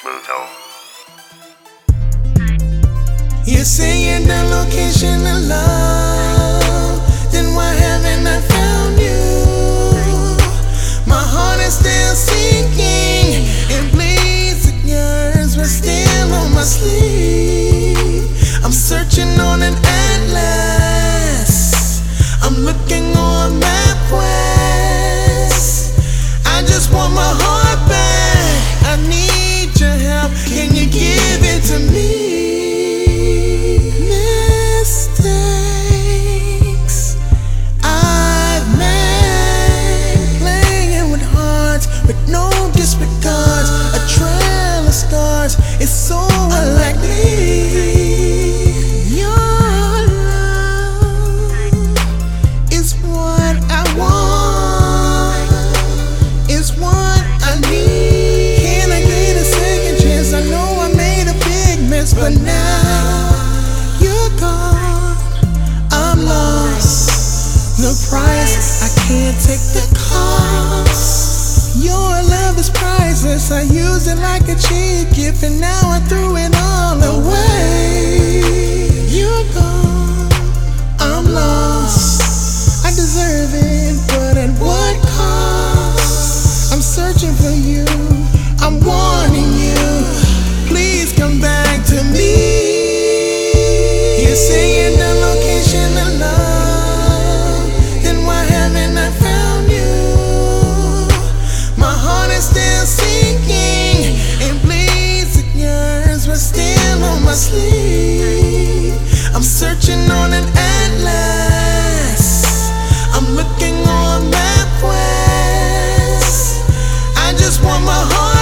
Pluto. You're saying the location of love, then why haven't I found you? My heart is still sinking, it bleeds at yours, but still on my sleeve. I'm searching on an atlas, I'm looking on MapQuest. I just want my heart back. I need your help. Can you give price I can't take the cost. Your love is priceless. I used it like a cheap gift, and now I threw it I'm searching on an atlas. I'm looking on. I just want my heart.